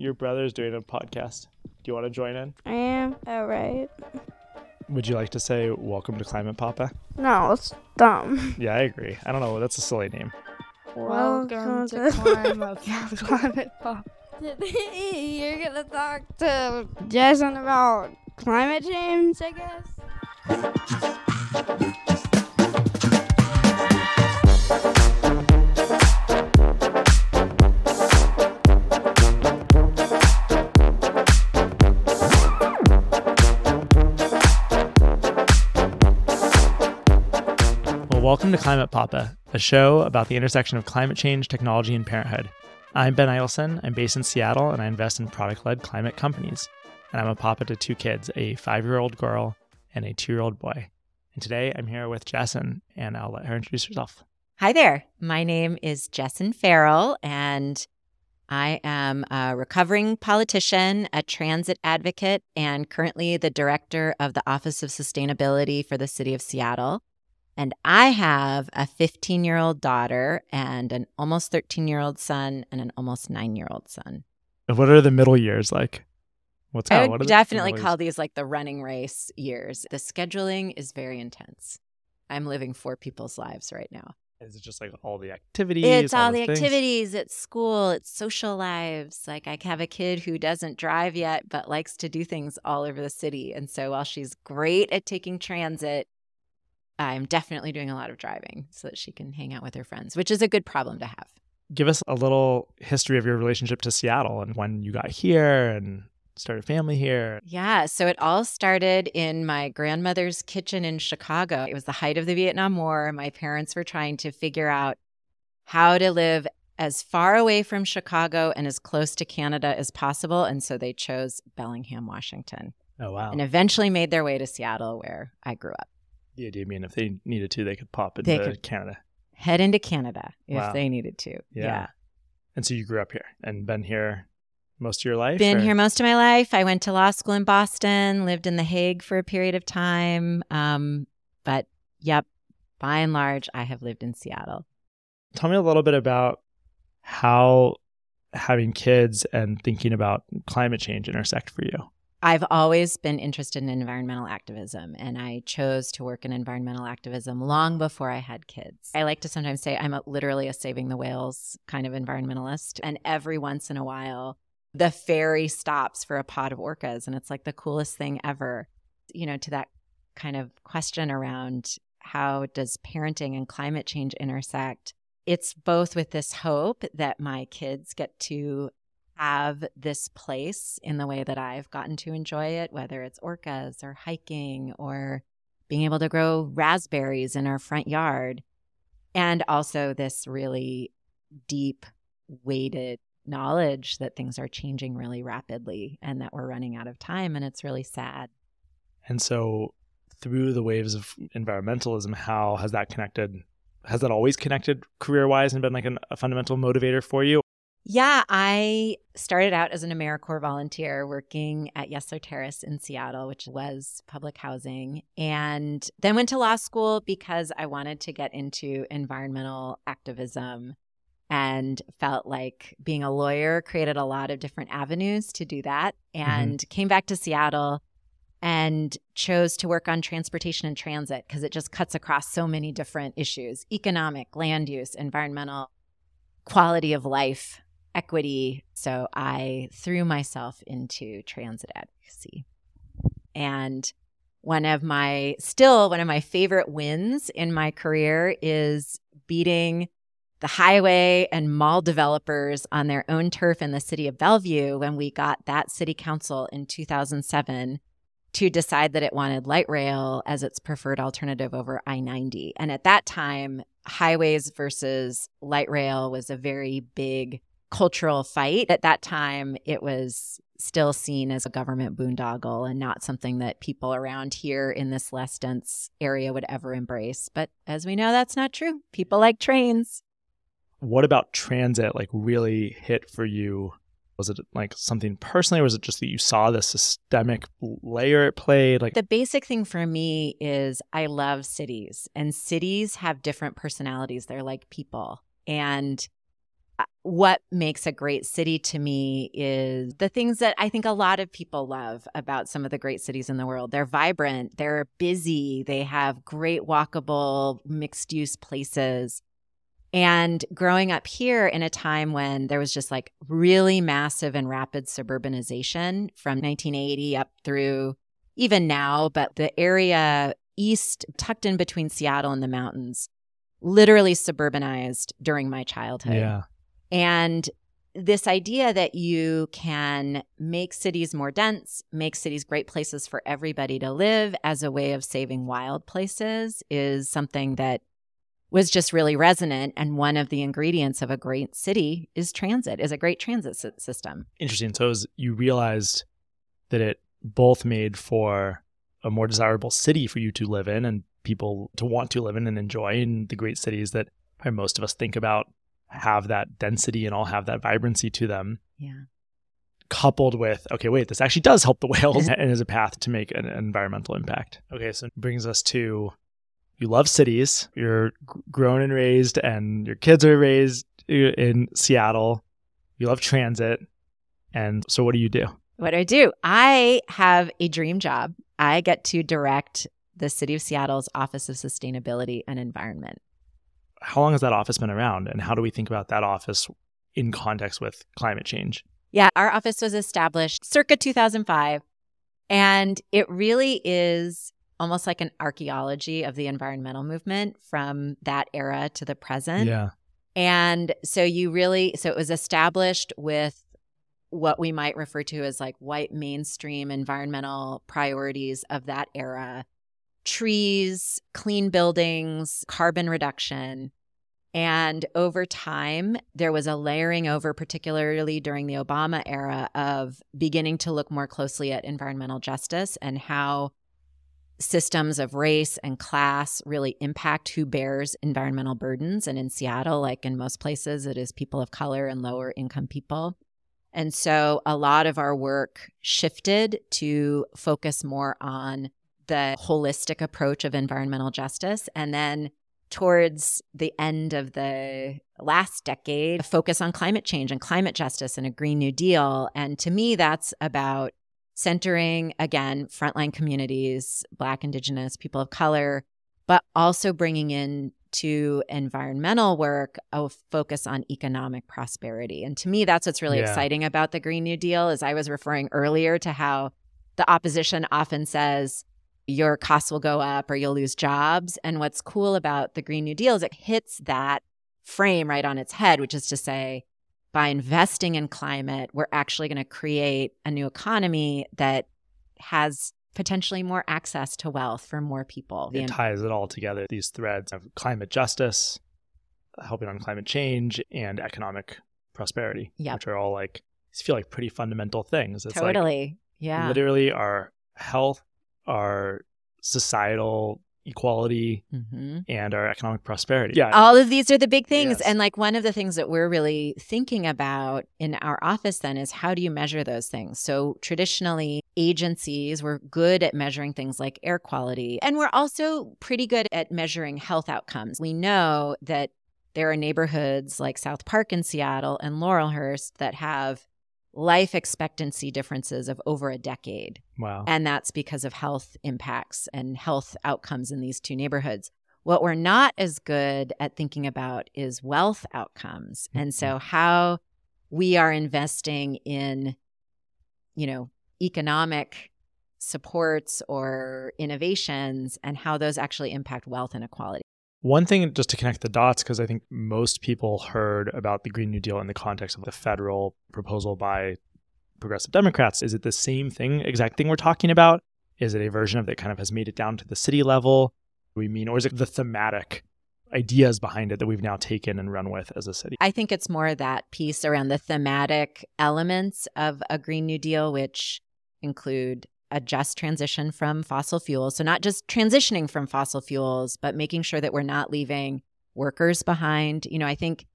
your brother's doing a podcast. Do you want to join in? I am. All right. Would you like to say welcome to Climate Papa? No, it's dumb. Yeah, I agree. I don't know. That's a silly name. Welcome to Climate Climate Pop. You're gonna talk to Jason about climate change, I guess. Welcome to Climate Papa, a show about the intersection of climate change, technology, and parenthood. I'm Ben Eielson. I'm based in Seattle and I invest in product led climate companies. And I'm a papa to two kids, a five year old girl and a two year old boy. And today I'm here with Jessyn, and I'll let her introduce herself. Hi there. My name is Jessyn Farrell, and I am a recovering politician, a transit advocate, and currently the director of the Office of Sustainability for the City of Seattle. And I have a 15 year old daughter and an almost 13 year old son and an almost nine year old son. What are the middle years like? What's I would definitely call these like the running race years. The scheduling is very intense. I'm living four people's lives right now. Is it just like all the activities? It's all the things? activities. It's school. It's social lives. Like I have a kid who doesn't drive yet, but likes to do things all over the city. And so while she's great at taking transit, I'm definitely doing a lot of driving so that she can hang out with her friends, which is a good problem to have. Give us a little history of your relationship to Seattle and when you got here and started family here. Yeah. So it all started in my grandmother's kitchen in Chicago. It was the height of the Vietnam War. My parents were trying to figure out how to live as far away from Chicago and as close to Canada as possible. And so they chose Bellingham, Washington, Oh wow! and eventually made their way to Seattle, where I grew up. The idea being if they needed to, they could pop into could- Canada. Head into Canada if Wow. they needed to. Yeah. And so you grew up here and been here most of your life. Been or- here most of my life. I went to law school in Boston, lived in The Hague for a period of time. Um, but yep, by and large, I have lived in Seattle. Tell me a little bit about how having kids and thinking about climate change intersect for you. I've always been interested in environmental activism, and I chose to work in environmental activism long before I had kids. I like to sometimes say I'm a, literally a saving the whales kind of environmentalist. And every once in a while, the ferry stops for a pod of orcas, and it's like the coolest thing ever. You know, to that kind of question around how does parenting and climate change intersect? It's both with this hope that my kids get to have this place in the way that I've gotten to enjoy it, whether it's orcas or hiking or being able to grow raspberries in our front yard. And also this really deep, weighted knowledge that things are changing really rapidly and that we're running out of time. And it's really sad. And so through the waves of environmentalism, how has that connected? Has that always connected career wise and been like an, a fundamental motivator for you? Yeah, I started out as an AmeriCorps volunteer working at Yesler Terrace in Seattle, which was public housing, and then went to law school because I wanted to get into environmental activism and felt like being a lawyer created a lot of different avenues to do that. Mm-hmm. And came back to Seattle and chose to work on transportation and transit because it just cuts across so many different issues economic, land use, environmental, quality of life, equity. So I threw myself into transit advocacy. And one of my, still one of my favorite wins in my career is beating the highway and mall developers on their own turf in the city of Bellevue when we got that city council in 2007 to decide that it wanted light rail as its preferred alternative over I 90. And at that time, highways versus light rail was a very big cultural fight. At that time, it was still seen as a government boondoggle and not something that people around here in this less dense area would ever embrace. But as we know, that's not true. People like trains. What about transit like really hit for you? Was it like something personally, or was it just that you saw the systemic layer it played? Like, The basic thing for me is I love cities, and cities have different personalities. They're like people. And Uh, what makes a great city to me is the things that I think a lot of people love about some of the great cities in the world. They're vibrant, they're busy, they have great walkable, mixed use places. And growing up here in a time when there was just like really massive and rapid suburbanization from 1980 up through even now, but the area east, tucked in between Seattle and the mountains, literally suburbanized during my childhood. Yeah. And this idea that you can make cities more dense, make cities great places for everybody to live as a way of saving wild places is something that was just really resonant. And one of the ingredients of a great city is transit, is a great transit system. Interesting. So was, you realized that it both made for a more desirable city for you to live in and people to want to live in and enjoy in the great cities that most of us think about have that density and all have that vibrancy to them. Yeah. Coupled with, okay, wait, this actually does help the whales and is a path to make an environmental impact. Okay, so it brings us to you love cities, you're grown and raised, and your kids are raised in Seattle. You love transit. And so, what do you do? What do I do? I have a dream job. I get to direct the City of Seattle's Office of Sustainability and Environment. How long has that office been around? And how do we think about that office in context with climate change? Yeah, our office was established circa 2005. And it really is almost like an archaeology of the environmental movement from that era to the present. Yeah. And so you really, so it was established with what we might refer to as like white mainstream environmental priorities of that era trees, clean buildings, carbon reduction. And over time, there was a layering over, particularly during the Obama era, of beginning to look more closely at environmental justice and how systems of race and class really impact who bears environmental burdens. And in Seattle, like in most places, it is people of color and lower income people. And so a lot of our work shifted to focus more on the holistic approach of environmental justice. And then towards the end of the last decade, focus on climate change and climate justice and a Green New Deal. And to me, that's about centering, again, frontline communities, Black, Indigenous, people of color, but also bringing in to environmental work a focus on economic prosperity. And to me, that's what's really yeah. exciting about the Green New Deal is I was referring earlier to how the opposition often says your costs will go up or you'll lose jobs. And what's cool about the Green New Deal is it hits that frame right on its head, which is to say, by investing in climate, we're actually going to create a new economy that has potentially more access to wealth for more people. It ties it all together, these threads of climate justice, helping on climate change, and economic prosperity, yep. which are all like, feel like pretty fundamental things. It's totally. Like yeah. Literally our health, our societal equality mm-hmm. and our economic prosperity. Yeah. All of these are the big things. Yes. And like one of the things that we're really thinking about in our office then is how do you measure those things? So traditionally, agencies were good at measuring things like air quality. And we're also pretty good at measuring health outcomes. We know that there are neighborhoods like South Park in Seattle and Laurelhurst that have life expectancy differences of over a decade. Wow. And that's because of health impacts and health outcomes in these two neighborhoods. What we're not as good at thinking about is wealth outcomes. Mm-hmm. And so how we are investing in you know, economic supports or innovations and how those actually impact wealth inequality. One thing, just to connect the dots, because I think most people heard about the Green New Deal in the context of the federal proposal by progressive Democrats. Is it the same thing, exact thing we're talking about? Is it a version of that kind of has made it down to the city level? We mean, or is it the thematic ideas behind it that we've now taken and run with as a city? I think it's more that piece around the thematic elements of a Green New Deal, which include a just transition from fossil fuels. So, not just transitioning from fossil fuels, but making sure that we're not leaving workers behind. You know, I think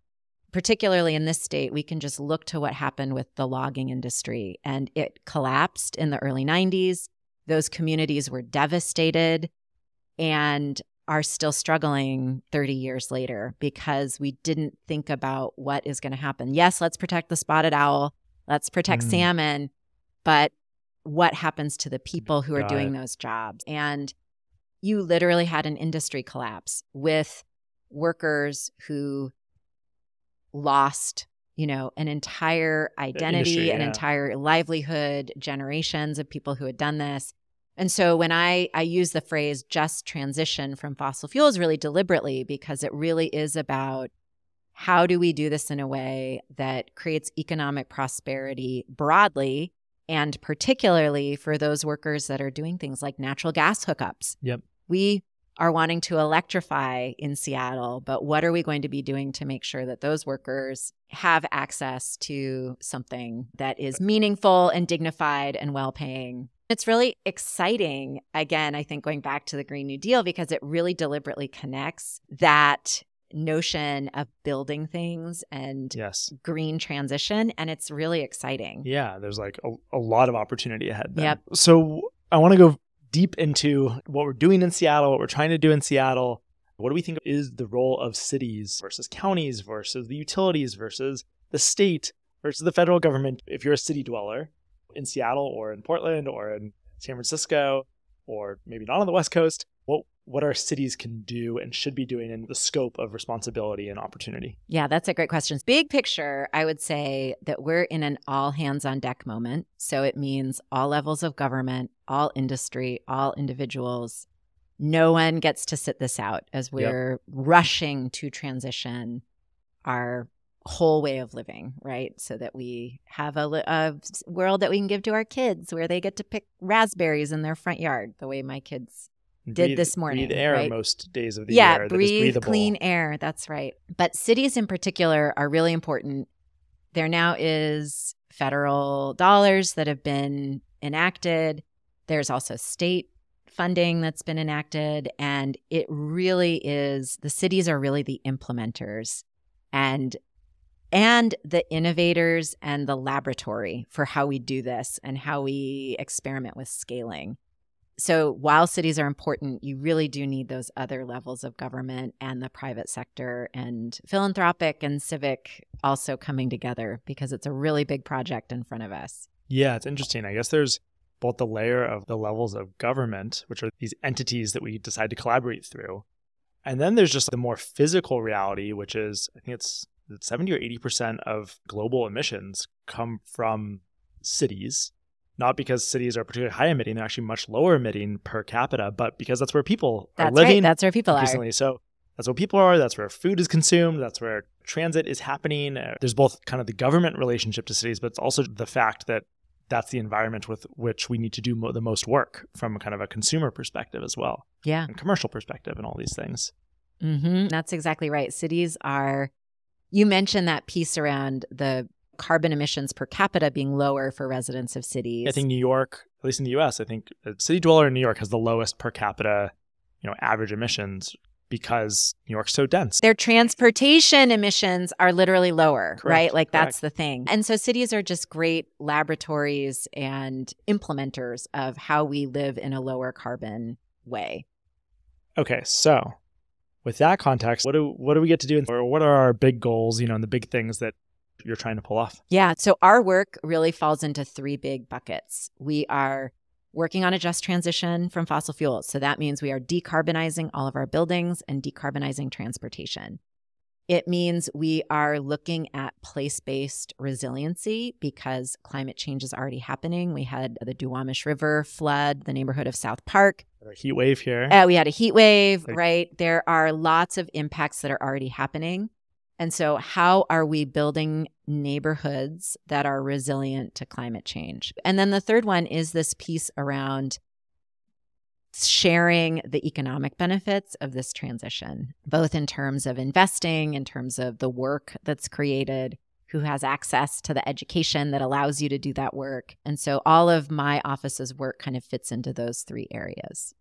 particularly in this state, we can just look to what happened with the logging industry and it collapsed in the early 90s. Those communities were devastated. And are still struggling 30 years later because we didn't think about what is going to happen. Yes, let's protect the spotted owl, let's protect mm. salmon, but what happens to the people who are Got doing it. those jobs? And you literally had an industry collapse with workers who lost you know an entire identity industry, an entire livelihood generations of people who had done this and so when I, I use the phrase just transition from fossil fuels really deliberately because it really is about how do we do this in a way that creates economic prosperity broadly and particularly for those workers that are doing things like natural gas hookups. Yep. We are wanting to electrify in Seattle, but what are we going to be doing to make sure that those workers have access to something that is meaningful and dignified and well paying it's really exciting, again, I think going back to the Green New Deal, because it really deliberately connects that notion of building things and yes. green transition. And it's really exciting. Yeah, there's like a, a lot of opportunity ahead. Then. Yep. So I want to go deep into what we're doing in Seattle, what we're trying to do in Seattle. What do we think is the role of cities versus counties versus the utilities versus the state versus the federal government if you're a city dweller? in Seattle or in Portland or in San Francisco or maybe not on the West Coast, what what our cities can do and should be doing in the scope of responsibility and opportunity? Yeah, that's a great question. Big picture, I would say that we're in an all hands on deck moment. So it means all levels of government, all industry, all individuals. No one gets to sit this out as we're yep. rushing to transition our whole way of living, right? So that we have a, a, world that we can give to our kids where they get to pick raspberries in their front yard, the way my kids did breathe, this morning. Breathe air right? most days of the yeah, year. Yeah, breathe clean air. That's right. But cities in particular are really important. There now is federal dollars that have been enacted. There's also state funding that's been enacted. And it really is the cities are really the implementers. And and the innovators and the laboratory for how we do this and how we experiment with scaling. So, while cities are important, you really do need those other levels of government and the private sector and philanthropic and civic also coming together because it's a really big project in front of us. Yeah, it's interesting. I guess there's both the layer of the levels of government, which are these entities that we decide to collaborate through. And then there's just the more physical reality, which is, I think it's 70 or 80% of global emissions come from cities. Not because cities are particularly high emitting, they're actually much lower emitting per capita, but because that's where people that's are living. Right. That's where people increasingly. are. So that's where people are. That's where food is consumed. That's where transit is happening. Uh, there's both kind of the government relationship to cities, but it's also the fact that that's the environment with which we need to do mo- the most work from kind of a consumer perspective as well. Yeah. And commercial perspective and all these things. Mm-hmm. That's exactly right. Cities are you mentioned that piece around the carbon emissions per capita being lower for residents of cities. I think New York, at least in the US, I think a city dweller in New York has the lowest per capita, you know, average emissions because New York's so dense. Their transportation emissions are literally lower, Correct. right? Like Correct. that's the thing. And so cities are just great laboratories and implementers of how we live in a lower carbon way. Okay, so with that context, what do what do we get to do, or what are our big goals? You know, and the big things that you're trying to pull off. Yeah. So our work really falls into three big buckets. We are working on a just transition from fossil fuels. So that means we are decarbonizing all of our buildings and decarbonizing transportation. It means we are looking at place based resiliency because climate change is already happening. We had the Duwamish River flood, the neighborhood of South Park. A heat wave here. Uh, we had a heat wave, right? There are lots of impacts that are already happening. And so, how are we building neighborhoods that are resilient to climate change? And then the third one is this piece around sharing the economic benefits of this transition, both in terms of investing, in terms of the work that's created, who has access to the education that allows you to do that work. And so all of my office's work kind of fits into those three areas.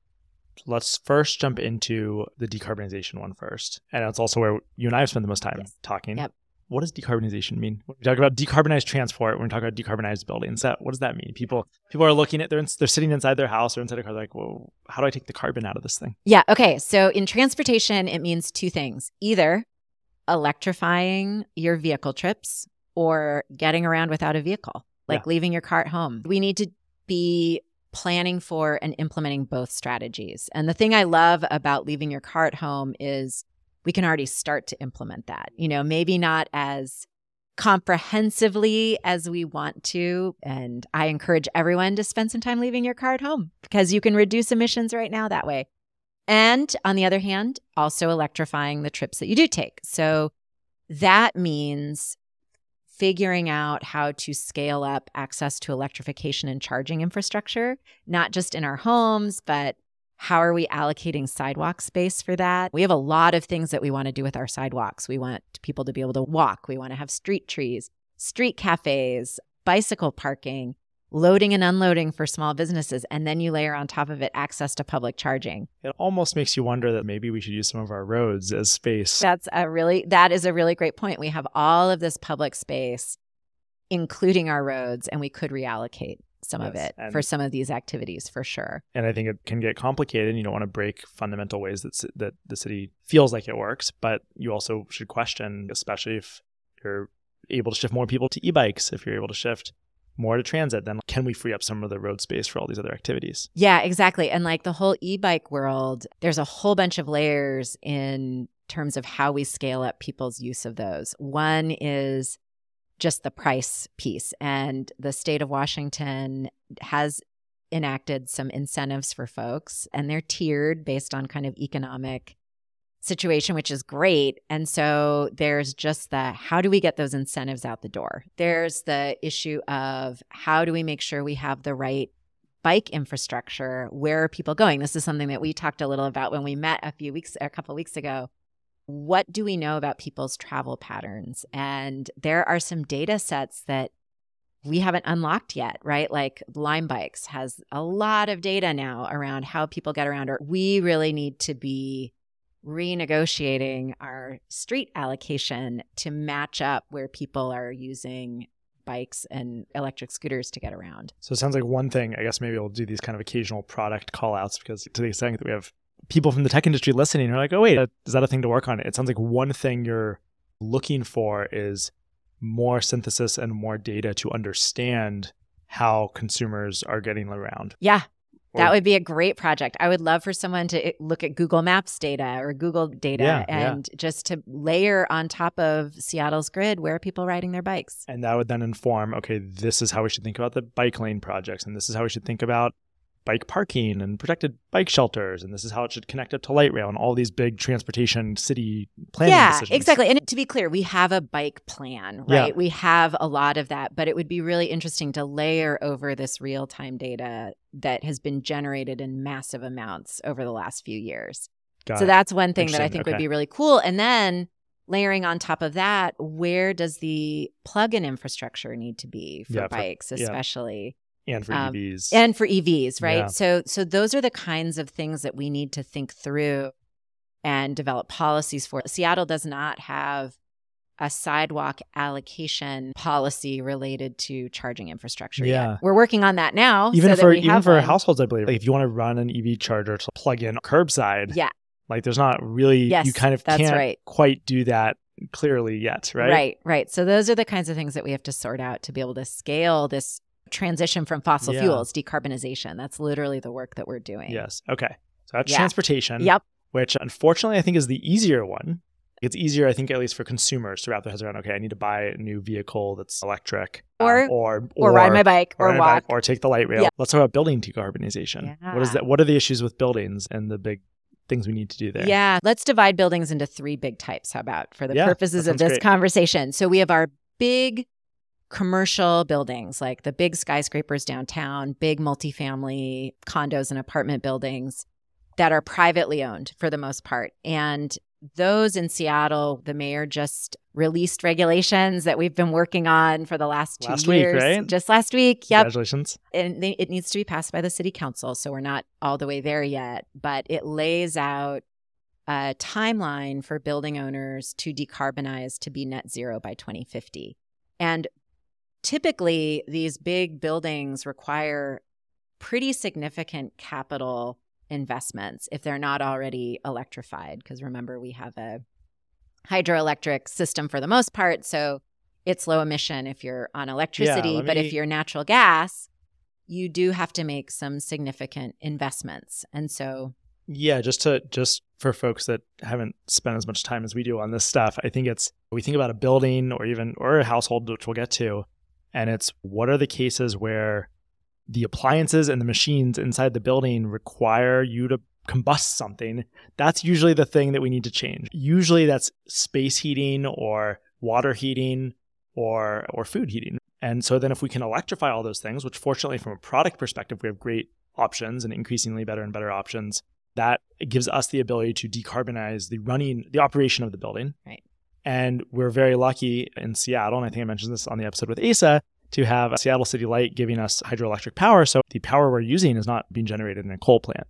Let's first jump into the decarbonization one first. And it's also where you and I have spent the most time yes. talking. Yep. what does decarbonization mean? When we talk about decarbonized transport, when we talk about decarbonized buildings, that what does that mean? People people are looking at they're in, they're sitting inside their house or inside a car, like, well, how do I take the carbon out of this thing? Yeah. Okay. So in transportation, it means two things: either electrifying your vehicle trips or getting around without a vehicle, like yeah. leaving your car at home. We need to be planning for and implementing both strategies. And the thing I love about leaving your car at home is we can already start to implement that. You know, maybe not as comprehensively as we want to. And I encourage everyone to spend some time leaving your car at home because you can reduce emissions right now that way. And on the other hand, also electrifying the trips that you do take. So that means figuring out how to scale up access to electrification and charging infrastructure, not just in our homes, but how are we allocating sidewalk space for that? We have a lot of things that we want to do with our sidewalks. We want people to be able to walk, we want to have street trees, street cafes, bicycle parking loading and unloading for small businesses, and then you layer on top of it access to public charging. It almost makes you wonder that maybe we should use some of our roads as space. That's a really that is a really great point. We have all of this public space, including our roads, and we could reallocate some yes, of it for some of these activities for sure. And I think it can get complicated. You don't want to break fundamental ways that that the city feels like it works, but you also should question, especially if you're able to shift more people to e-bikes, if you're able to shift more to transit, then can we free up some of the road space for all these other activities? Yeah, exactly. And like the whole e bike world, there's a whole bunch of layers in terms of how we scale up people's use of those. One is just the price piece. And the state of Washington has enacted some incentives for folks, and they're tiered based on kind of economic situation, which is great. And so there's just the how do we get those incentives out the door? There's the issue of how do we make sure we have the right bike infrastructure? Where are people going? This is something that we talked a little about when we met a few weeks, a couple weeks ago. What do we know about people's travel patterns? And there are some data sets that we haven't unlocked yet, right? Like Lime Bikes has a lot of data now around how people get around, or we really need to be renegotiating our street allocation to match up where people are using bikes and electric scooters to get around. So it sounds like one thing, I guess maybe we'll do these kind of occasional product call outs because to the extent that we have people from the tech industry listening who are like, oh, wait, is that a thing to work on? It sounds like one thing you're looking for is more synthesis and more data to understand how consumers are getting around. Yeah that would be a great project. I would love for someone to eh, look at Google Maps data or Google data yeah, and yeah. just to layer on top of Seattle's grid where are people riding their bikes. And that would then inform okay, this is how we should think about the bike lane projects, and this is how we should think about bike parking and protected bike shelters and this is how it should connect up to light rail and all these big transportation city planning yeah decisions. exactly and to be clear we have a bike plan right yeah. we have a lot of that but it would be really interesting to layer over this real-time data that has been generated in massive amounts over the last few years Got so it. that's one thing that i think okay. would be really cool and then layering on top of that where does the plug-in infrastructure need to be for yeah, bikes especially and for um, EVs and for EVs, right? Yeah. So so those are the kinds of things that we need to think through and develop policies for. Seattle does not have a sidewalk allocation policy related to charging infrastructure. Yeah, yet. we're working on that now. Even so for even for one. households, I believe. Like if you want to run an EV charger to plug in curbside, yeah, like there's not really yes, you kind of can't right. quite do that clearly yet, right? Right, right. So those are the kinds of things that we have to sort out to be able to scale this transition from fossil yeah. fuels, decarbonization. That's literally the work that we're doing. Yes. Okay. So that's yeah. transportation. Yep. Which unfortunately I think is the easier one. It's easier, I think, at least for consumers to wrap their heads around. Okay, I need to buy a new vehicle that's electric, or um, or, or, or ride my bike, or, or walk, bike, or take the light rail. Yep. Let's talk about building decarbonization. Yeah. What is that? What are the issues with buildings and the big things we need to do there? Yeah, let's divide buildings into three big types. How about for the yeah, purposes of this great. conversation? So we have our big commercial buildings like the big skyscrapers downtown, big multifamily condos and apartment buildings that are privately owned for the most part. And those in Seattle, the mayor just released regulations that we've been working on for the last two last years. Week, right? Just last week. Yep. Congratulations. And they, it needs to be passed by the city council. So we're not all the way there yet, but it lays out a timeline for building owners to decarbonize to be net zero by 2050. And typically, these big buildings require pretty significant capital investments if they're not already electrified. Because remember, we have a hydroelectric system for the most part. So it's low emission if you're on electricity. Yeah, but me- if you're natural gas, you do have to make some significant investments. And so, Yeah, just to just for folks that haven't spent as much time as we do on this stuff, I think it's we think about a building or even or a household, which we'll get to, and it's what are the cases where the appliances and the machines inside the building require you to combust something. That's usually the thing that we need to change. Usually that's space heating or water heating or or food heating. And so then if we can electrify all those things, which fortunately from a product perspective we have great options and increasingly better and better options, that gives us the ability to decarbonize the running the operation of the building. Right. And we're very lucky in Seattle, and I think I mentioned this on the episode with Asa, to have Seattle City Light giving us hydroelectric power. So the power we're using is not being generated in a coal plant.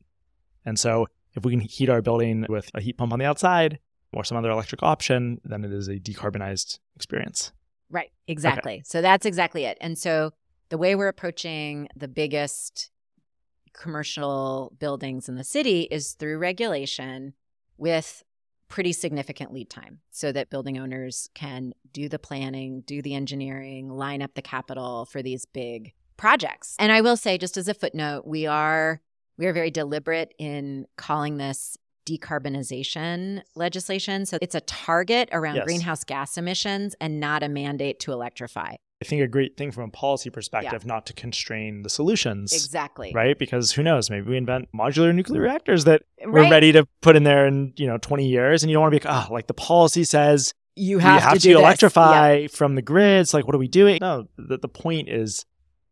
And so if we can heat our building with a heat pump on the outside or some other electric option, then it is a decarbonized experience. right, exactly. So that's exactly it. And so, the way we're approaching the biggest commercial buildings in the city is through regulation with pretty significant lead time so that building owners can do the planning, do the engineering, line up the capital for these big projects. And I will say just as a footnote, we are we are very deliberate in calling this decarbonization legislation. So it's a target around Yes. greenhouse gas emissions and not a mandate to electrify. I think a great thing from a policy perspective, not to constrain the solutions. Exactly. Right? Because who knows? Maybe we invent modular nuclear mm. reactors that Right. we're ready to put in there in, you know, 20 years. And you don't want to be like, oh, like the policy says You have, have to, to, electrify from the grids. Like, what are we doing? No, the, the point is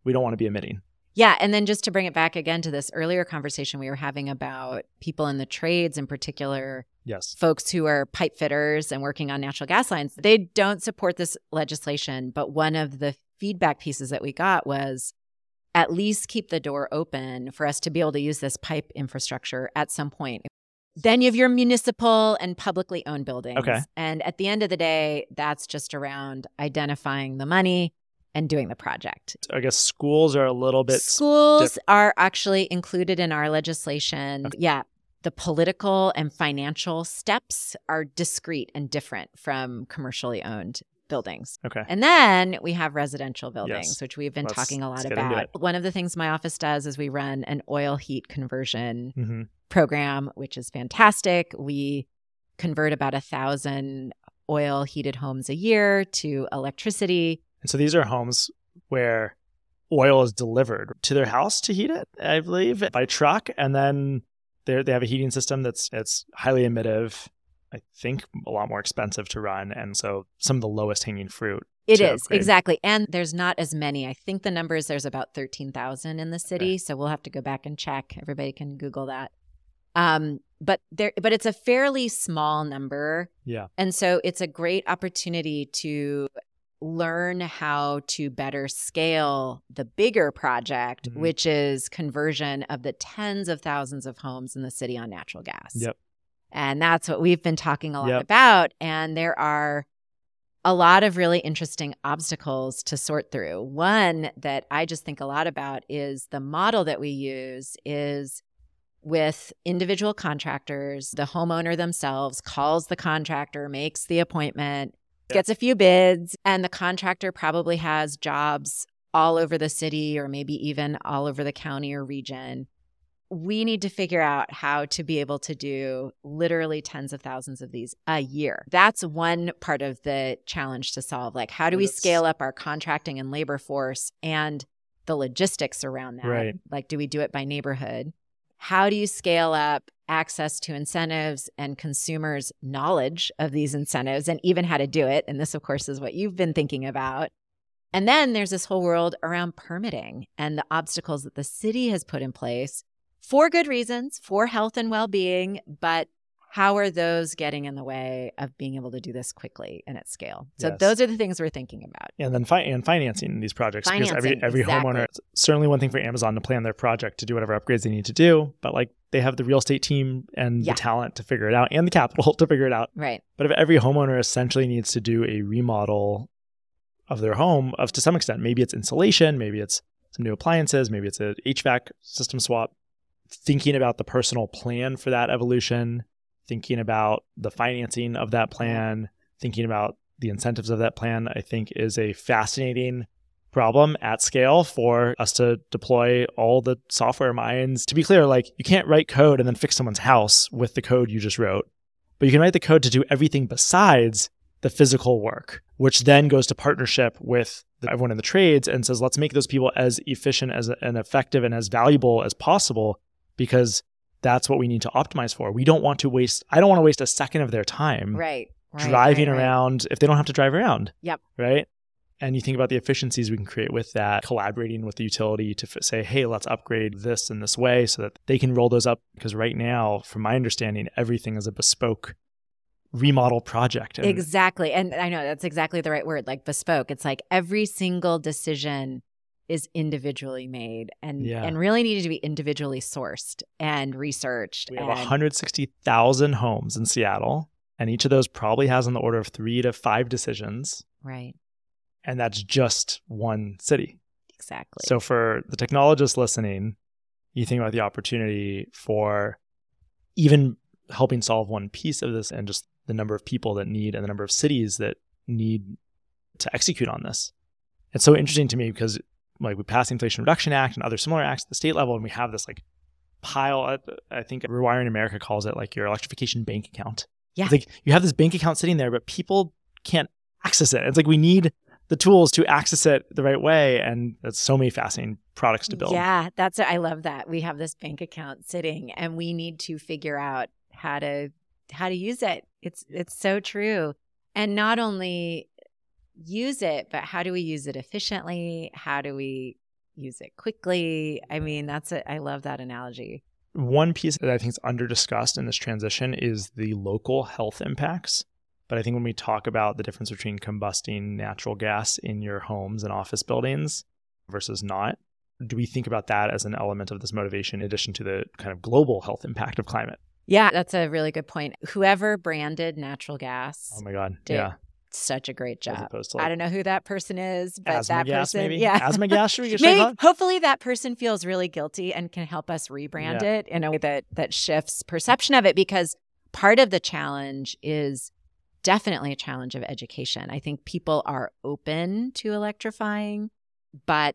we don't want to be emitting. Yeah. And then just to bring it back again to this earlier conversation we were having about people in the trades, in particular, Yes. folks who are pipe fitters and working on natural gas lines, they don't support this legislation. But one of the feedback pieces that we got was at least keep the door open for us to be able to use this pipe infrastructure at some point. Then you have your municipal and publicly owned buildings. Okay. And at the end of the day, that's just around identifying the money and doing the project. I guess schools are a little bit. Schools are actually included in our legislation. Yeah. The political and financial steps are discrete and different from commercially owned buildings. Okay. And then we have residential buildings, Yes. which we've been Let's- talking a lot let's get into about. One of the things my office does is we run an oil heat conversion hmm program, which is fantastic. We convert about a thousand oil heated homes a year to electricity. And so these are homes where oil is delivered to their house to heat it, I believe, by truck. And then they they have a heating system that's it's highly emittive. I think a lot more expensive to run, and so some of the lowest hanging fruit. It is, upgrade. exactly, and there's not as many. I think the number is there's about thirteen thousand in the city, so we'll have to go back and check. Everybody can Google that. Um, but there, but it's a fairly small number, Yeah. and so it's a great opportunity to learn how to better scale the bigger project, Mhm. which is conversion of the tens of thousands of homes in the city on natural gas. Yep. And that's what we've been talking a lot Yep. about. And there are a lot of really interesting obstacles to sort through. One that I just think a lot about is the model that we use is with individual contractors, the homeowner themselves calls the contractor, makes the appointment, Gets a few bids, and the contractor probably has jobs all over the city or maybe even all over the county or region. We need to figure out how to be able to do literally tens of thousands of these a year. That's one part of the challenge to solve. Like, how do we scale up our contracting and labor force and the logistics around that? Right. Like, do we do it by neighborhood? How do you scale up access to incentives and consumers' knowledge of these incentives and even how to do it? And this, of course, is what you've been thinking about. And then there's this whole world around permitting and the obstacles that the city has put in place for good reasons, for health and well being. But how are those getting in the way of being able to do this quickly and at scale? So Yes. those are the things we're thinking about. and then fi- and financing these projects because every every exactly. homeowner certainly one thing for Amazon to plan their project to do whatever upgrades they need to do, but like they have the real estate team and Yeah. the talent to figure it out and the capital to figure it out. Right. But if every homeowner essentially needs to do a remodel of their home of to some extent, maybe it's insulation, maybe it's some new appliances, maybe it's a HVAC system swap, thinking about the personal plan for that evolution, thinking about the financing of that plan, thinking about the incentives of that plan, I think is a fascinating problem at scale for us to deploy all the software minds. To be clear, like you can't write code and then fix someone's house with the code you just wrote, but you can write the code to do everything besides the physical work, which then goes to partnership with everyone in the trades and says, let's make those people as efficient as and effective and as valuable as possible because that's what we need to optimize for. We don't want to waste, I don't want to waste a second of their time Right. right, driving right, right. around if they don't have to drive around. Yep. Right. And you think about the efficiencies we can create with that, collaborating with the utility to f- say, hey, let's upgrade this in this way so that they can roll those up. Because right now, from my understanding, everything is a bespoke remodel project. And Exactly. And I know that's exactly the right word, like bespoke. It's like every single decision is individually made and Yeah. and really needed to be individually sourced and researched. we have and 160,000 homes in Seattle, and each of those probably has on the order of three to five decisions. right. And that's just one city. Exactly. So for the technologists listening, you think about the opportunity for even helping solve one piece of this and just the number of people that need and the number of cities that need to execute on this. It's so interesting to me because like we passed the Inflation Reduction Act and other similar acts at the state level, and we have this like pile. I- I think Rewiring America calls it like your electrification bank account. Yeah. It's like you have this bank account sitting there, but people can't access it. It's like we need the tools to access it the right way, and that's so many fascinating products to build. Yeah, that's I love that. We have this bank account sitting and we need to figure out how to how to use it. It's it's so true. And not only use it, but how do we use it efficiently? How do we use it quickly? I mean, that's it. I love that analogy. One piece that I think is under discussed in this transition is the local health impacts. But I think when we talk about the difference between combusting natural gas in your homes and office buildings versus not, do we think about that as an element of this motivation in addition to the kind of global health impact of climate? Yeah, that's a really good point. Whoever branded natural gas, Oh my God. Did yeah. Such a great job. to I don't know who that person is, but asthma that gas, person, maybe? yeah, Asthma gas, should we Maybe hopefully that person feels really guilty and can help us rebrand Yeah. it in a way that that shifts perception of it because part of the challenge is definitely a challenge of education. I think people are open to electrifying but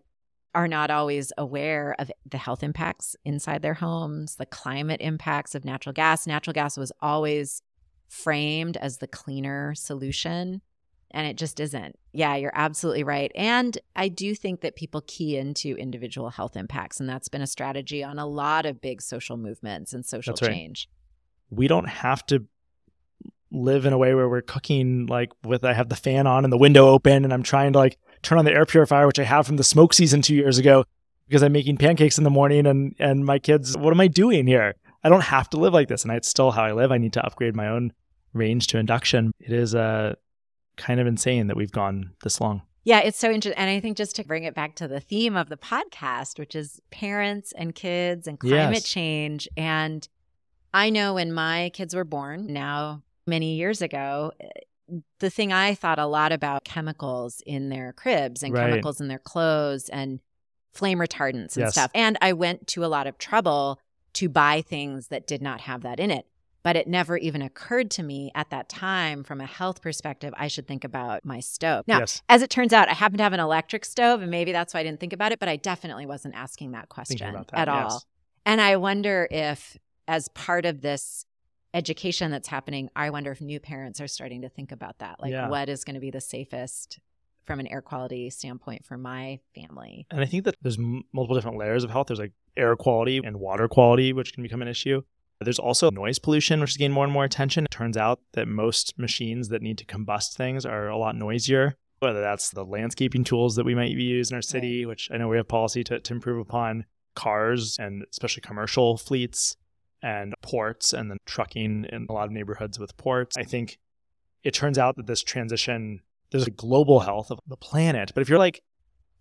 are not always aware of the health impacts inside their homes, the climate impacts of natural gas. Natural gas was always framed as the cleaner solution and it just isn't. Yeah, you're absolutely right. And I do think that people key into individual health impacts, and that's been a strategy on a lot of big social movements and social That's right. change. we don't have to live in a way where we're cooking like with I have the fan on and the window open and I'm trying to like turn on the air purifier which I have from the smoke season 2 years ago because I'm making pancakes in the morning and and my kids what am I doing here? I don't have to live like this and it's still how I live. I need to upgrade my own range to induction. It is uh, kind of insane that we've gone this long. Yeah, it's so interesting. And I think just to bring it back to the theme of the podcast, which is parents and kids and climate Yes. change. And I know when my kids were born, now many years ago, eh, the thing I thought a lot about chemicals in their cribs and Right. chemicals in their clothes and flame retardants and Yes. stuff. And I went to a lot of trouble to buy things that did not have that in it. But it never even occurred to me at that time, from a health perspective, I should think about my stove. Now, yes. as it turns out, I happen to have an electric stove, and maybe that's why I didn't think about it, but I definitely wasn't asking that question that, at yes. all. And I wonder if, as part of this education that's happening, I wonder if new parents are starting to think about that. Like, Yeah. what is going to be the safest from an air quality standpoint for my family? And I think that there's m- multiple different layers of health. There's like air quality and water quality, which can become an issue. There's also noise pollution, which is getting more and more attention. It turns out that most machines that need to combust things are a lot noisier, whether that's the landscaping tools that we might use in our city, which I know we have policy to, to improve upon, cars and especially commercial fleets. and ports and then trucking in a lot of neighborhoods with ports. I think it turns out that this transition, there's a global health of the planet. But if you're like,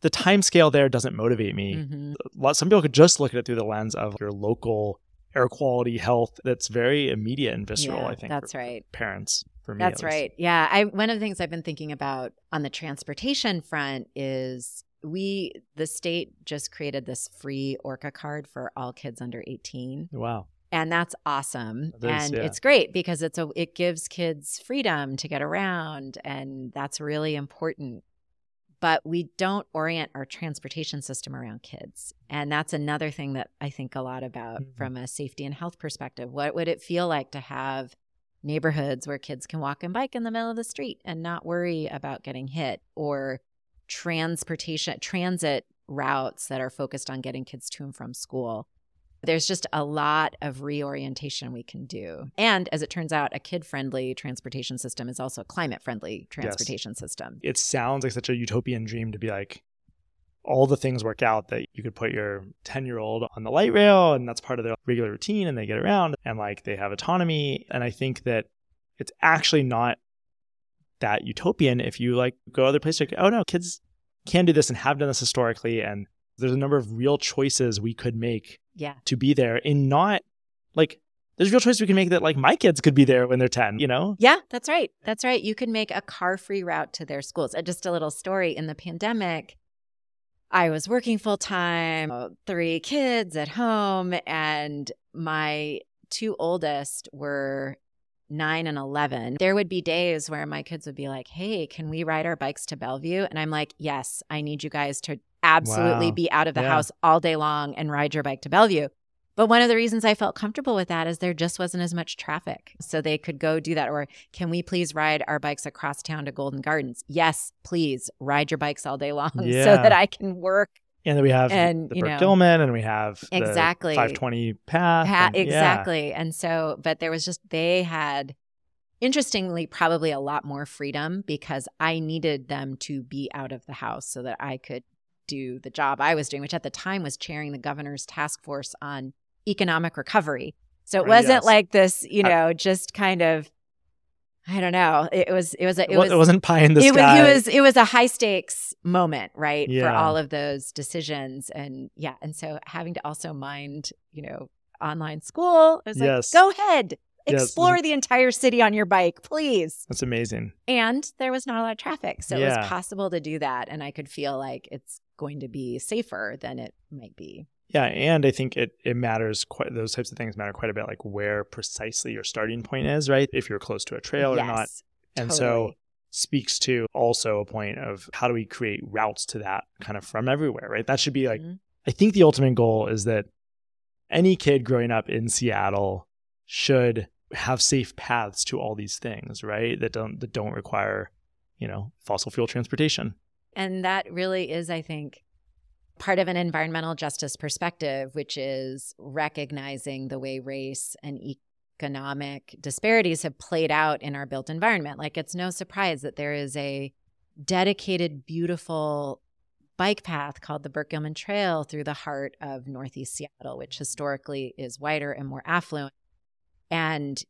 the time scale there doesn't motivate me. Mm-hmm. Some people could just look at it through the lens of your local air quality health that's very immediate and visceral, yeah, I think. That's right. Parents. For me, that's right. Yeah. I one of the things I've been thinking about on the transportation front is we the state just created this free orca card for all kids under 18 wow and that's awesome and yeah. it's great because it's a it gives kids freedom to get around and that's really important but we don't orient our transportation system around kids and that's another thing that i think a lot about mm-hmm. from a safety and health perspective what would it feel like to have neighborhoods where kids can walk and bike in the middle of the street and not worry about getting hit or transportation transit routes that are focused on getting kids to and from school. There's just a lot of reorientation we can do. And as it turns out, a kid friendly transportation system is also a climate friendly transportation yes. system. It sounds like such a utopian dream to be like, all the things work out that you could put your 10 year old on the light rail and that's part of their regular routine and they get around and like they have autonomy. And I think that it's actually not that utopian if you like go other places like oh no kids can do this and have done this historically and there's a number of real choices we could make yeah. to be there in not like there's real choices we can make that like my kids could be there when they're 10 you know? Yeah that's right. That's right. You can make a car free route to their schools. Uh, just a little story in the pandemic i was working full time uh, three kids at home and my two oldest were nine and 11, there would be days where my kids would be like, Hey, can we ride our bikes to Bellevue? And I'm like, Yes, I need you guys to absolutely wow. be out of the yeah. house all day long and ride your bike to Bellevue. But one of the reasons I felt comfortable with that is there just wasn't as much traffic. So they could go do that. Or can we please ride our bikes across town to Golden Gardens? Yes, please ride your bikes all day long yeah. so that I can work and then we have and, the Burke Gilman and we have exactly 520 path. Pa- and, exactly. Yeah. And so, but there was just, they had, interestingly, probably a lot more freedom because I needed them to be out of the house so that I could do the job I was doing, which at the time was chairing the governor's task force on economic recovery. So it ah, wasn't yes. like this, you uh, know, I, just kind of I don't know. It was it was a, it was it wasn't pie in the it sky. Was, it was it was a high stakes moment, right, yeah. for all of those decisions, and yeah, and so having to also mind, you know, online school. I was yes. like, go ahead, explore yes. the entire city on your bike, please. That's amazing. And there was not a lot of traffic, so yeah. it was possible to do that, and I could feel like it's going to be safer than it might be. Yeah, and I think it it matters quite those types of things matter quite a bit, like where precisely your starting point is, right? If you're close to a trail yes, or not. And totally. so speaks to also a point of how do we create routes to that kind of from everywhere, right? That should be like mm-hmm. I think the ultimate goal is that any kid growing up in Seattle should have safe paths to all these things, right? That don't that don't require, you know, fossil fuel transportation. And that really is, I think, part of an environmental justice perspective, which is recognizing the way race and economic disparities have played out in our built environment. Like, it's no surprise that there is a dedicated, beautiful bike path called the Burke Gilman Trail through the heart of Northeast Seattle, which historically is wider and more affluent. And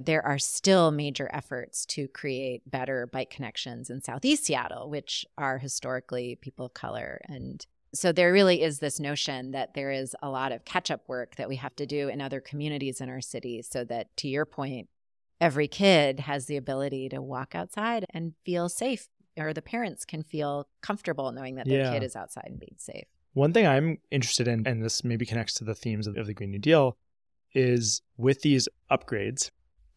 there are still major efforts to create better bike connections in Southeast Seattle, which are historically people of color and so there really is this notion that there is a lot of catch up work that we have to do in other communities in our city so that to your point every kid has the ability to walk outside and feel safe or the parents can feel comfortable knowing that their yeah. kid is outside and being safe one thing i'm interested in and this maybe connects to the themes of, of the green new deal is with these upgrades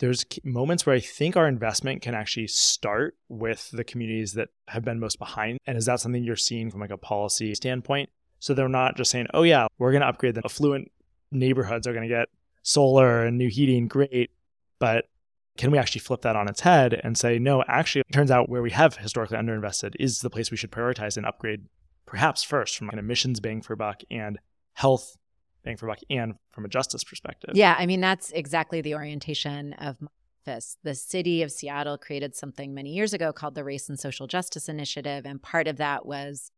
there's moments where I think our investment can actually start with the communities that have been most behind. And is that something you're seeing from like a policy standpoint? So they're not just saying, oh, yeah, we're going to upgrade the affluent neighborhoods are going to get solar and new heating, great. But can we actually flip that on its head and say, no, actually, it turns out where we have historically underinvested is the place we should prioritize and upgrade perhaps first from an emissions bang for buck and health bang for buck and from a justice perspective. Yeah, I mean that's exactly the orientation of office. The city of Seattle created something many years ago called the Race and Social Justice Initiative and part of that was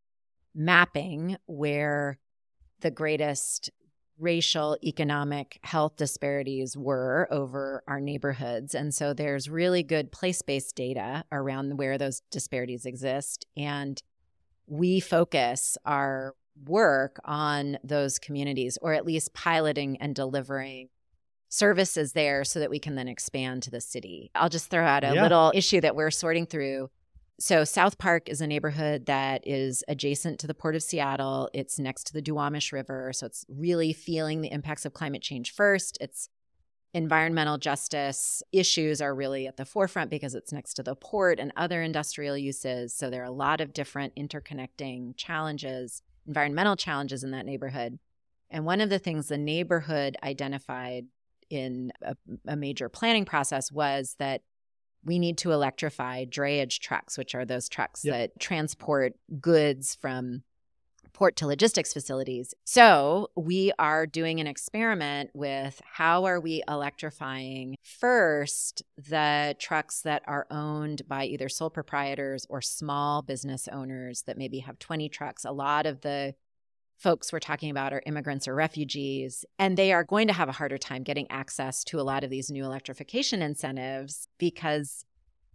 mapping where the greatest racial, economic, health disparities were over our neighborhoods. And so there's really good place based data around where those disparities exist. And we focus our work on those communities, or at least piloting and delivering services there so that we can then expand to the city. I'll just throw out a Yeah. little issue that we're sorting through. So, South Park is a neighborhood that is adjacent to the Port of Seattle. It's next to the Duwamish River. So, it's really feeling the impacts of climate change first. It's environmental justice issues are really at the forefront because it's next to the port and other industrial uses. So, there are a lot of different interconnecting challenges, environmental challenges in that neighborhood. And one of the things the neighborhood identified in a, a major planning process was that we need to electrify drayage trucks, which are those trucks Yep. that transport goods from port to logistics facilities. So, we are doing an experiment with how are we electrifying first the trucks that are owned by either sole proprietors or small business owners that maybe have 20 trucks. A lot of the folks we're talking about are immigrants or refugees, and they are going to have a harder time getting access to a lot of these new electrification incentives because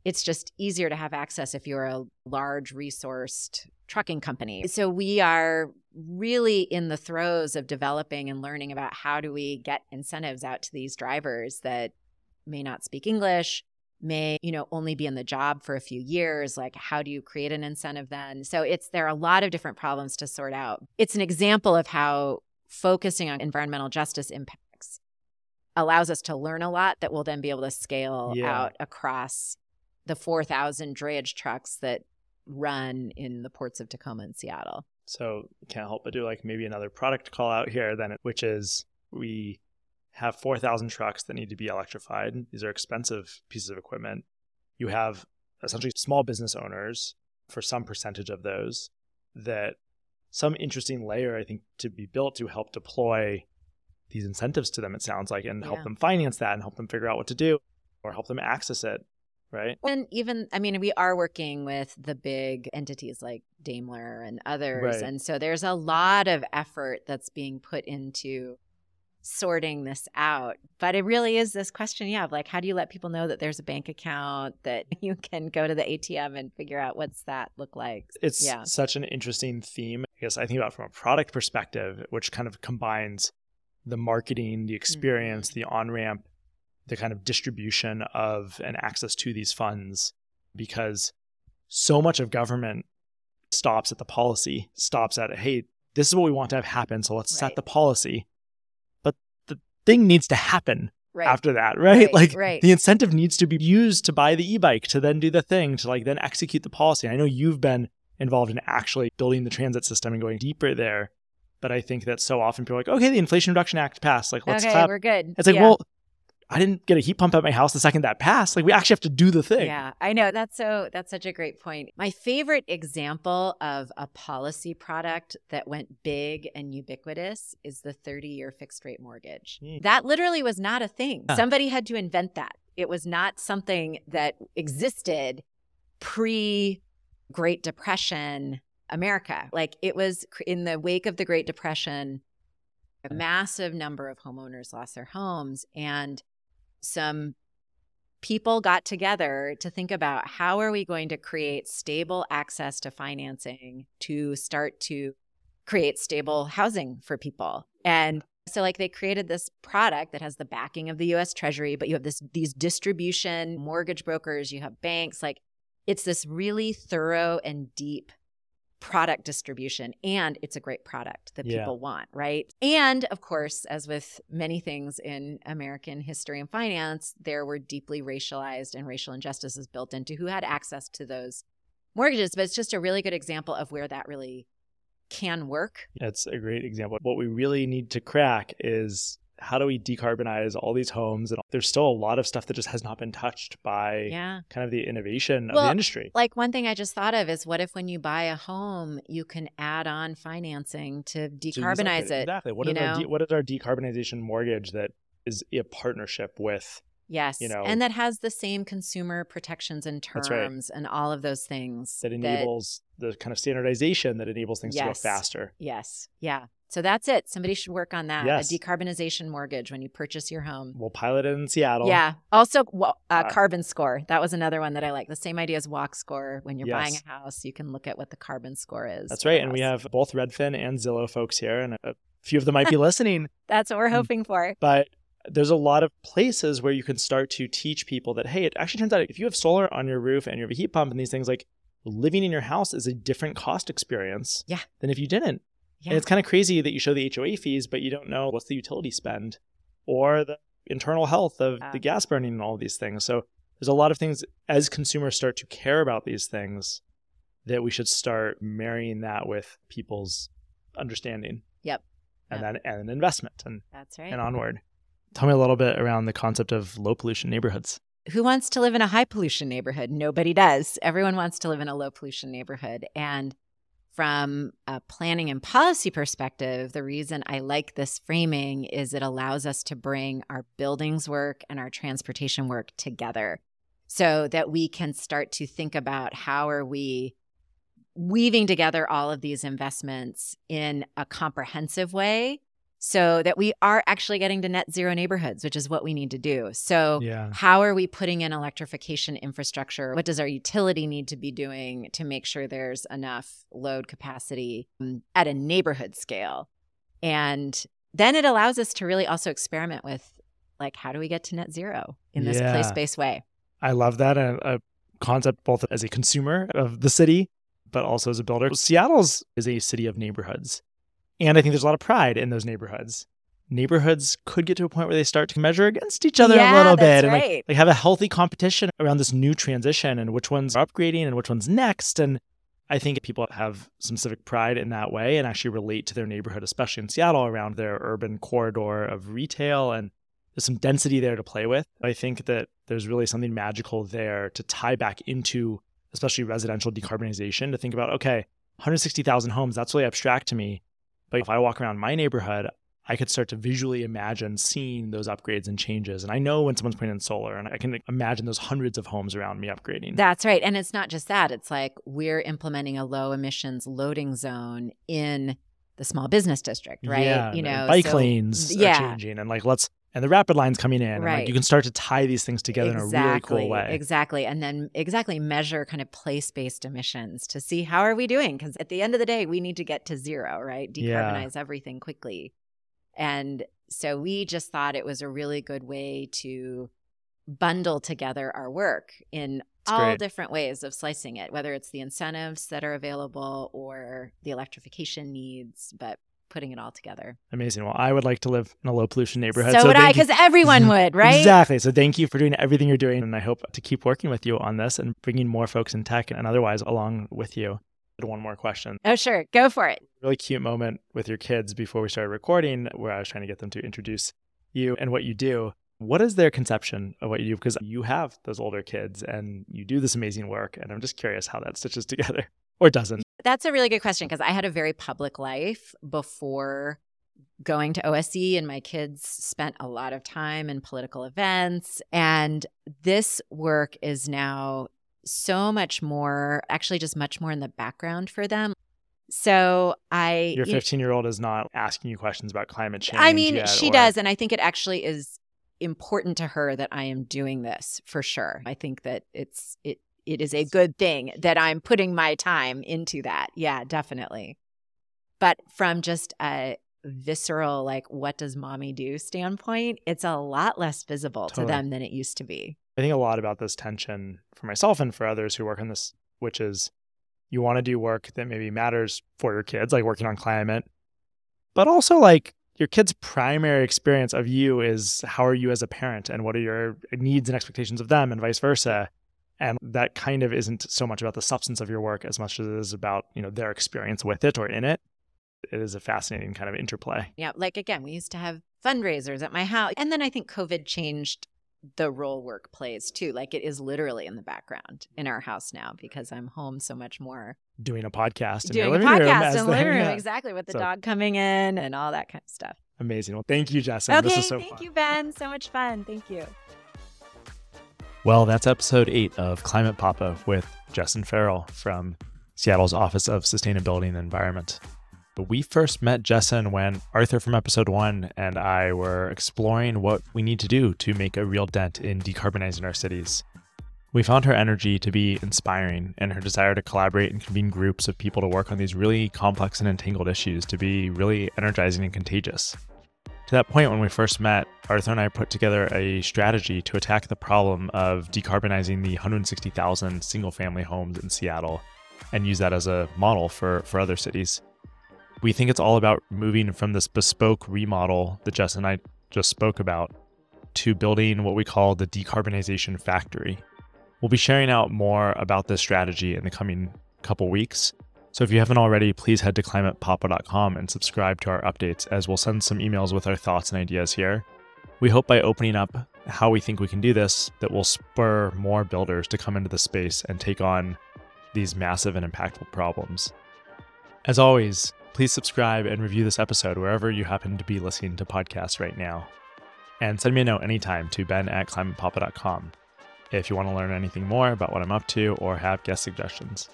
it's just easier to have access if you're a large resourced trucking company. So we are really in the throes of developing and learning about how do we get incentives out to these drivers that may not speak English, may, you know, only be in the job for a few years. Like how do you create an incentive then? So it's there are a lot of different problems to sort out. It's an example of how focusing on environmental justice impacts allows us to learn a lot that we'll then be able to scale Yeah. out across the 4,000 drayage trucks that run in the ports of Tacoma and Seattle. So can't help but do like maybe another product call out here then, which is we have 4,000 trucks that need to be electrified. These are expensive pieces of equipment. You have essentially small business owners for some percentage of those that some interesting layer, I think, to be built to help deploy these incentives to them, it sounds like, and help them finance that and help them figure out what to do or help them access it. Right. And even, I mean, we are working with the big entities like Daimler and others. Right. And so there's a lot of effort that's being put into sorting this out. But it really is this question, yeah, of like, how do you let people know that there's a bank account, that you can go to the ATM and figure out what's that look like? it's Yeah. such an interesting theme. I guess I think about from a product perspective, which kind of combines the marketing, the experience, Mm-hmm. the on ramp, the kind of distribution of and access to these funds, because so much of government stops at the policy, stops at, hey, this is what we want to have happen. So let's set the policy. But the thing needs to happen Right. after that, right? Right, like right. the incentive needs to be used to buy the e-bike to then do the thing to like then execute the policy. I know you've been involved in actually building the transit system and going deeper there, but I think that so often people are like, okay, the Inflation Reduction Act passed, like let's okay, clap. we're good. It's like, Yeah. well, I didn't get a heat pump at my house the second that passed. Like we actually have to do the thing. Yeah, I know. That's so that's such a great point. My favorite example of a policy product that went big and ubiquitous is the 30-year fixed rate mortgage. Hmm. That literally was not a thing. Huh. Somebody had to invent that. It was not something that existed pre Great Depression America. Like it was in the wake of the Great Depression, a massive number of homeowners lost their homes and some people got together to think about how are we going to create stable access to financing to start to create stable housing for people. And so like they created this product that has the backing of the US Treasury but you have this these distribution mortgage brokers you have banks like it's this really thorough and deep product distribution and it's a great product that Yeah. people want right and of course as with many things in american history and finance there were deeply racialized and racial injustices built into who had access to those mortgages but it's just a really good example of where that really can work That's a great example. What we really need to crack is how do we decarbonize all these homes? And there's still a lot of stuff that just has not been touched by yeah kind of the innovation of the industry. like one thing i just thought of is what if when you buy a home you can add on financing to So decarbonize exactly, it Exactly. What you is our de- what is our decarbonization mortgage that is a partnership with Yes. You know- and that has the same consumer protections and That's right. terms and all of those things. that enables the kind of standardization that enables things to go faster. yes. Yeah. So that's it. Somebody should work on that. Yes. A decarbonization mortgage when you purchase your home. We'll pilot it in Seattle. Yeah. Also, wa- uh, Uh, carbon score. That was another one that I like. The same idea as walk score. When you're buying a house, you can look at what the carbon score is. That's right. And we have both Redfin and Zillow folks here, and a few of them might be listening. That's what we're Mm. hoping for. But there's a lot of places where you can start to teach people that, hey, it actually turns out if you have solar on your roof and you have a heat pump and these things, like living in your house is a different cost experience Yeah. than if you didn't. Yeah. And it's kind of crazy that you show the HOA fees, but you don't know what's the utility spend or the internal health of Yeah. the gas burning and all of these things. So there's a lot of things as consumers start to care about these things that we should start marrying that with people's understanding. Yep. And Yep. then and an investment and, That's right. and onward. Tell me a little bit around the concept of low pollution neighborhoods. who wants to live in a high pollution neighborhood? Nobody does. Everyone wants to live in a low pollution neighborhood. And from a planning and policy perspective, the reason I like this framing is it allows us to bring our buildings work and our transportation work together so that we can start to think about how are we weaving together all of these investments in a comprehensive way so that we are actually getting to net zero neighborhoods, which is what we need to do. So, Yeah. how are we putting in electrification infrastructure? What does our utility need to be doing to make sure there's enough load capacity um, at a neighborhood scale? And then it allows us to really also experiment with like, how do we get to net zero in this Yeah. place based way? I love that. A, a concept both as a consumer of the city, but also as a builder. Seattle's is a city of neighborhoods. And I think there's a lot of pride in those neighborhoods. Neighborhoods could get to a point where they start to measure against each other Yeah, a little bit and like, right. like have a healthy competition around this new transition and which one's upgrading and which one's next. And I think people have some civic pride in that way and actually relate to their neighborhood, especially in Seattle around their urban corridor of retail and there's some density there to play with. I think that there's really something magical there to tie back into, especially residential decarbonization, to think about, okay, 160,000 homes, that's really abstract to me. But if I walk around my neighborhood, I could start to visually imagine seeing those upgrades and changes. And I know when someone's putting in solar, and I can imagine those hundreds of homes around me upgrading. That's right. And it's not just that, it's like we're implementing a low emissions loading zone in the small business district, right? Yeah, you know, bike so- lanes yeah. are changing, and like let's and the rapid lines coming in, and like Right. you can start to tie these things together in a really cool way. Exactly. And then exactly measure kind of place-based emissions to see how are we doing because at the end of the day we need to get to zero, right? Yeah. Decarbonize everything quickly. And so we just thought it was a really good way to bundle together our work in It's all great. different ways of slicing it, whether it's the incentives that are available or the electrification needs, but putting it all together. Amazing. Well, I would like to live in a low pollution neighborhood. so would I, because everyone would, right? Exactly. So thank you for doing everything you're doing. And I hope to keep working with you on this and bringing more folks in tech and otherwise along with you. One more question. Oh, sure. Go for it. Really cute moment with your kids before we started recording where I was trying to get them to introduce you and what you do. What is their conception of what you do? Because you have those older kids and you do this amazing work. And I'm just curious how that stitches together or doesn't. That's a really good question because I had a very public life before going to OSE, and my kids spent a lot of time in political events. And this work is now so much more, actually, just much more in the background for them. So I, Your 15 year old is not asking you questions about climate change. I mean, yet, she or- does. And I think it actually is important to her that I am doing this for sure. I think that it's, it, it is a good thing that I'm putting my time into that. Yeah, definitely. But from just a visceral, like, what does mommy do standpoint, it's a lot less visible Totally. to them than it used to be. I think a lot about this tension for myself and for others who work on this, which is you want to do work that maybe matters for your kids, like working on climate, but also like your kid's primary experience of you is how are you as a parent and what are your needs and expectations of them and vice versa. And that kind of isn't so much about the substance of your work as much as it is about, you know, their experience with it or in it. It is a fascinating kind of interplay. Yeah. Like, again, we used to have fundraisers at my house. And then I think COVID changed the role work plays too. Like, it is literally in the background in our house now because I'm home so much more Doing a podcast in doing your a living room podcast as in the living room. yeah. Exactly. With the So- dog coming in and all that kind of stuff. Amazing. Well, thank you, Jess. okay. This is so thank fun. you, Ben. So much fun. Thank you. Well, that's episode eight of Climate Papa with Jessyn Farrell from Seattle's Office of Sustainability and Environment. But We first met Jessyn when Arthur from episode one and I were exploring what we need to do to make a real dent in decarbonizing our cities. We found her energy to be inspiring and her desire to collaborate and convene groups of people to work on these really complex and entangled issues to be really energizing and contagious. To that point, when we first met, Arthur and I put together a strategy to attack the problem of decarbonizing the 160,000 single family homes in Seattle and use that as a model for, for other cities. We think it's all about moving from this bespoke remodel that Jess and I just spoke about to building what we call the decarbonization factory. We'll be sharing out more about this strategy in the coming couple weeks, so if you haven't already, please head to climatepapa.com and subscribe to our updates as we'll send some emails with our thoughts and ideas here. We hope by opening up how we think we can do this that will spur more builders to come into the space and take on these massive and impactful problems. As always, please subscribe and review this episode wherever you happen to be listening to podcasts right now. And send me a note anytime to ben at climatepapa.com if you want to learn anything more about what I'm up to or have guest suggestions.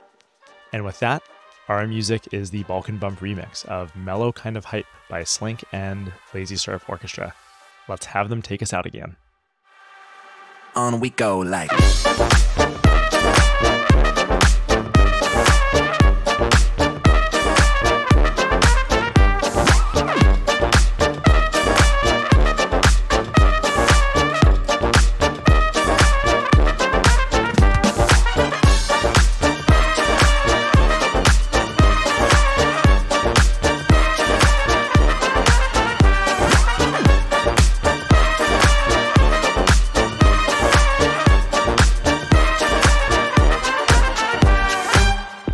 And with that, our music is the Balkan Bump remix of Mellow Kind of Hype by Slink and Lazy Surf Orchestra. Let's have them take us out again. On we go like.